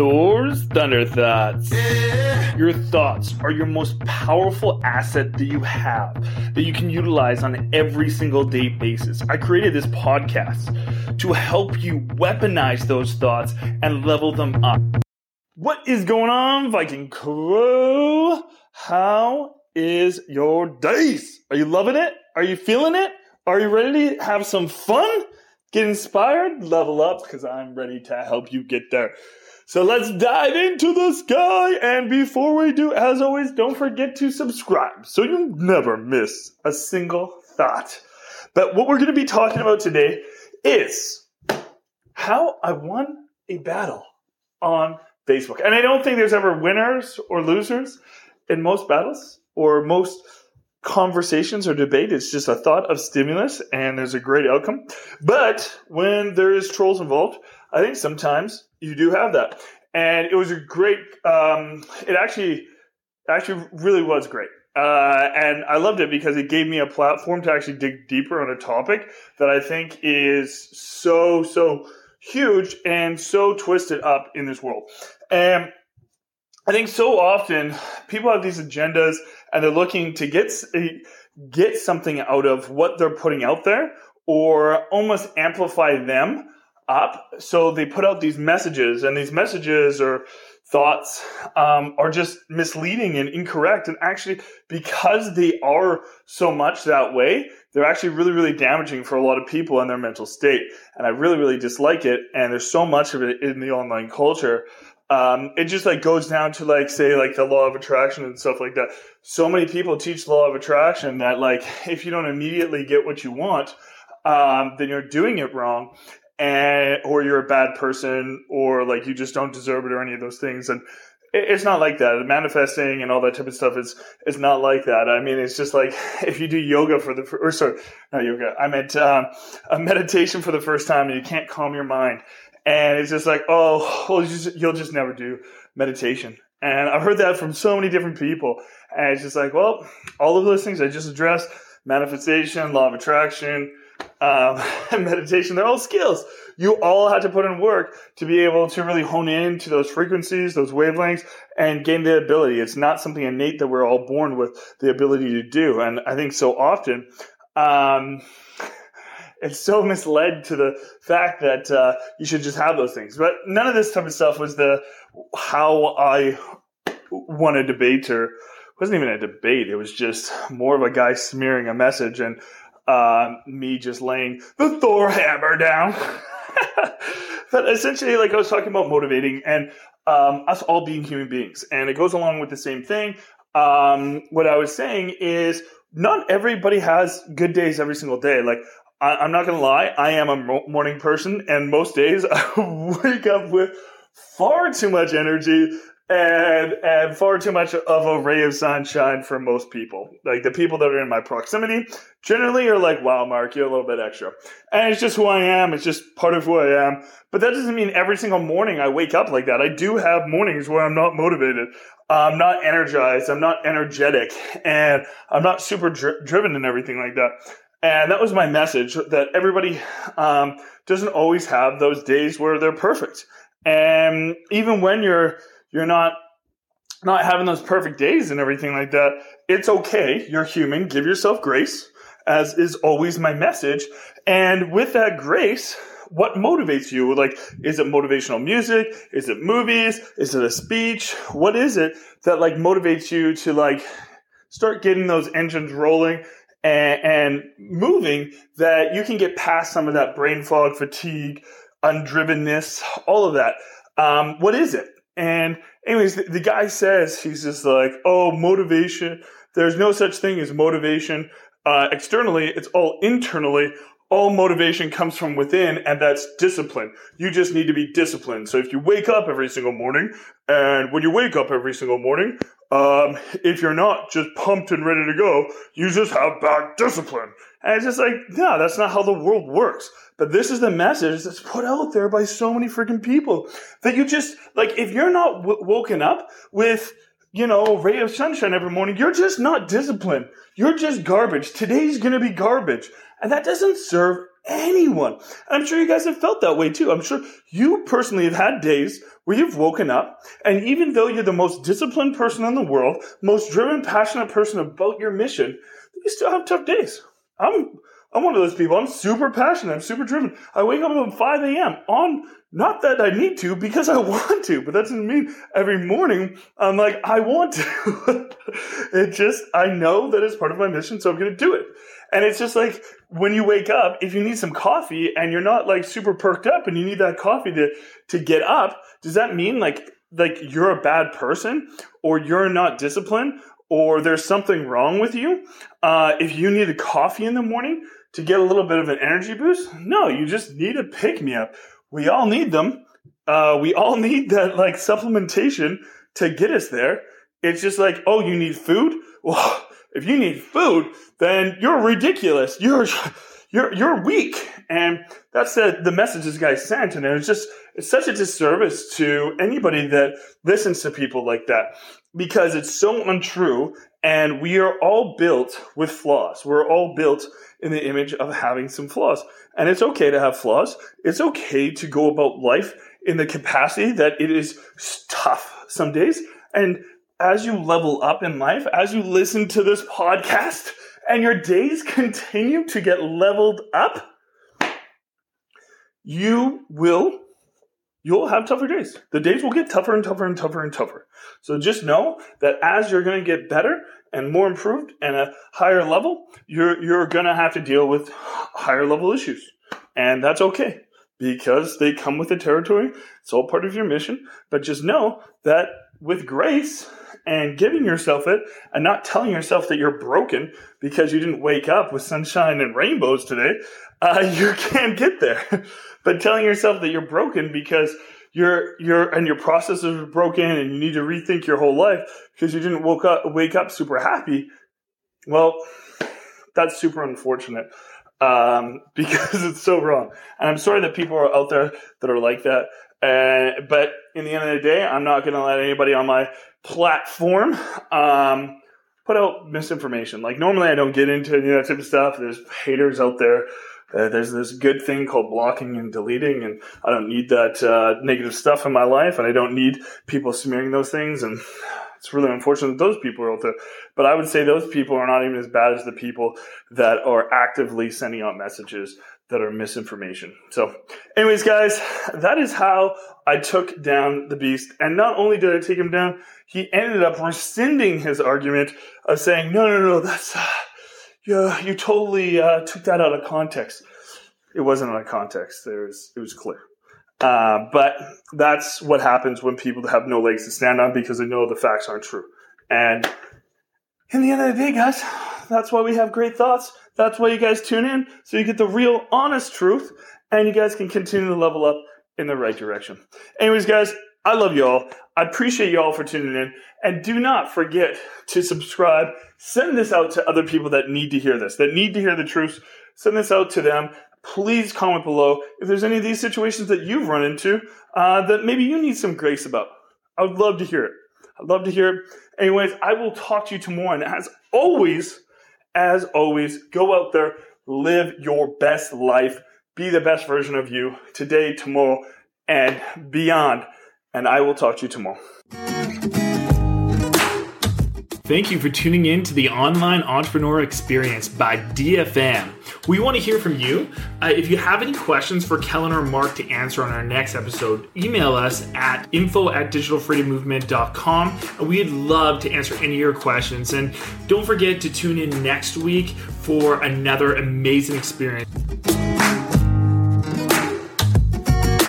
Thor's Thunder Thoughts. Your thoughts are your most powerful asset that you have that you can utilize on every single day basis. I created this podcast to help you weaponize those thoughts and level them up. What is going on, Viking crew? How is your days? Are you loving it? Are you feeling it? Are you ready to have some fun? Get inspired? Level up because I'm ready to help you get there. So let's dive into the sky. And before we do, as always, don't forget to subscribe so you never miss a single thought. But what we're going to be talking about today is how I won a battle on Facebook. And I don't think there's ever winners or losers in most battles or most conversations or debate. It's just a thought of stimulus and there's a great outcome. But when there is trolls involved, I think sometimes you do have that. And it was a great, um, it actually, actually really was great. Uh, and I loved it because it gave me a platform to actually dig deeper on a topic that I think is so, so huge and so twisted up in this world. And I think so often people have these agendas and they're looking to get get something out of what they're putting out there or almost amplify them up. So they put out these messages, and these messages or thoughts um, are just misleading and incorrect. And actually, because they are so much that way, they're actually really, really damaging for a lot of people and their mental state. And I really, really dislike it. And there's so much of it in the online culture. Um, it just like goes down to like say like the law of attraction and stuff like that. So many people teach law of attraction that like if you don't immediately get what you want, um, then you're doing it wrong and or you're a bad person or like you just don't deserve it or any of those things and it's not like that. Manifesting and all that type of stuff is is not like that. I mean, it's just like if you do yoga for the or sorry, not yoga. I meant um, a meditation for the first time and you can't calm your mind, and it's just like oh, well, you just, you'll just never do meditation. And I've heard that from so many different people, and it's just like well, all of those things I just addressed: manifestation, law of attraction, um, meditation, they're all skills. You all had to put in work to be able to really hone in to those frequencies, those wavelengths, and gain the ability. It's not something innate that we're all born with the ability to do. And I think so often, um, it's so misled to the fact that uh, you should just have those things. But none of this type of stuff was the how I won a debate or wasn't even a debate. It was just more of a guy smearing a message and uh, me just laying the Thor hammer down. but essentially, like I was talking about motivating and um, us all being human beings, and it goes along with the same thing. Um, what I was saying is, not everybody has good days every single day. Like I, am not gonna lie, I am a morning person, and most days I wake up with far too much energy and and far too much of a ray of sunshine for most people. Like the people that are in my proximity generally are like, wow, Mark, you're a little bit extra. And it's just who I am. It's just part of who I am. But that doesn't mean every single morning I wake up like that. I do have mornings where I'm not motivated. I'm not energized. I'm not energetic and I'm not super dri- driven and everything like that. And that was my message that everybody um, doesn't always have those days where they're perfect. And even when you're you're not not having those perfect days and everything like that. It's okay. You're human. Give yourself grace, as is always my message. And with that grace, what motivates you? Like, is it motivational music? Is it movies? Is it a speech? What is it that like motivates you to like start getting those engines rolling and, and moving that you can get past some of that brain fog, fatigue, undrivenness, all of that. Um, what is it? And anyways, the, the, guy says he's just like, oh, motivation. There's no such thing as motivation uh, externally. It's all internally. All motivation comes from within, and that's discipline. You just need to be disciplined. So if you wake up every single morning, and when you wake up every single morning, um, if you're not just pumped and ready to go, you just have bad discipline. And it's just like, no, that's not how the world works. But this is the message that's put out there by so many freaking people that you just, like, if you're not w- woken up with, you know, ray of sunshine every morning, you're just not disciplined. You're just garbage. Today's gonna be garbage. And that doesn't serve anyone. I'm sure you guys have felt that way too. I'm sure you personally have had days where you've woken up and even though you're the most disciplined person in the world, most driven, passionate person about your mission, you still have tough days. I'm I'm one of those people. I'm super passionate. I'm super driven. I wake up at 5 a.m. on not that I need to because I want to, but that doesn't mean every morning I'm like, I want to. it just, I know that it's part of my mission, so I'm going to do it. And it's just like when you wake up, if you need some coffee and you're not like super perked up and you need that coffee to, to get up, does that mean like, like you're a bad person or you're not disciplined or there's something wrong with you? Uh, if you need a coffee in the morning to get a little bit of an energy boost, no, you just need a pick me up we all need them. Uh, we all need that like supplementation to get us there. It's just like, oh, you need food? Well, if you need food, then you're ridiculous. You're you're you're weak. And that's the, the message this guy sent. And it's just it's such a disservice to anybody that listens to people like that because it's so untrue. And we are all built with flaws. We're all built in the image of having some flaws. And it's okay to have flaws. It's okay to go about life in the capacity that it is tough some days. And as you level up in life, as you listen to this podcast and your days continue to get leveled up, you will you'll have tougher days. The days will get tougher and tougher and tougher and tougher. So just know that as you're going to get better and more improved and a higher level, you're you're going to have to deal with higher level issues. And that's okay because they come with the territory. It's all part of your mission. But just know that with grace and giving yourself it and not telling yourself that you're broken because you didn't wake up with sunshine and rainbows today, uh, you can't get there. but telling yourself that you're broken because you're you're and your processes are broken and you need to rethink your whole life because you didn't woke up wake up super happy. Well, that's super unfortunate um, because it's so wrong. And I'm sorry that people are out there that are like that. Uh, but in the end of the day, I'm not going to let anybody on my platform um, put out misinformation. Like normally, I don't get into you know, that type of stuff. There's haters out there. Uh, there's this good thing called blocking and deleting, and I don't need that uh, negative stuff in my life, and I don't need people smearing those things. And it's really unfortunate that those people are out there. But I would say those people are not even as bad as the people that are actively sending out messages that are misinformation. So, anyways, guys, that is how I took down the beast. And not only did I take him down, he ended up rescinding his argument of saying, no, no, no, that's, uh, yeah, you totally uh, took that out of context. It wasn't out of context. There was, it was clear. Uh, but that's what happens when people have no legs to stand on because they know the facts aren't true. And in the end of the day, guys, that's why we have great thoughts. That's why you guys tune in so you get the real, honest truth, and you guys can continue to level up in the right direction. Anyways, guys, I love you all. I appreciate you all for tuning in. And do not forget to subscribe. Send this out to other people that need to hear this, that need to hear the truth. Send this out to them please comment below if there's any of these situations that you've run into uh, that maybe you need some grace about. I would love to hear it. I'd love to hear it. Anyways, I will talk to you tomorrow. And as always, as always, go out there, live your best life, be the best version of you today, tomorrow, and beyond. And I will talk to you tomorrow. Thank you for tuning in to the Online Entrepreneur Experience by DFM. We want to hear from you. Uh, if you have any questions for Kellen or Mark to answer on our next episode, email us at info at digitalfreedommovement.com. And we'd love to answer any of your questions. And don't forget to tune in next week for another amazing experience.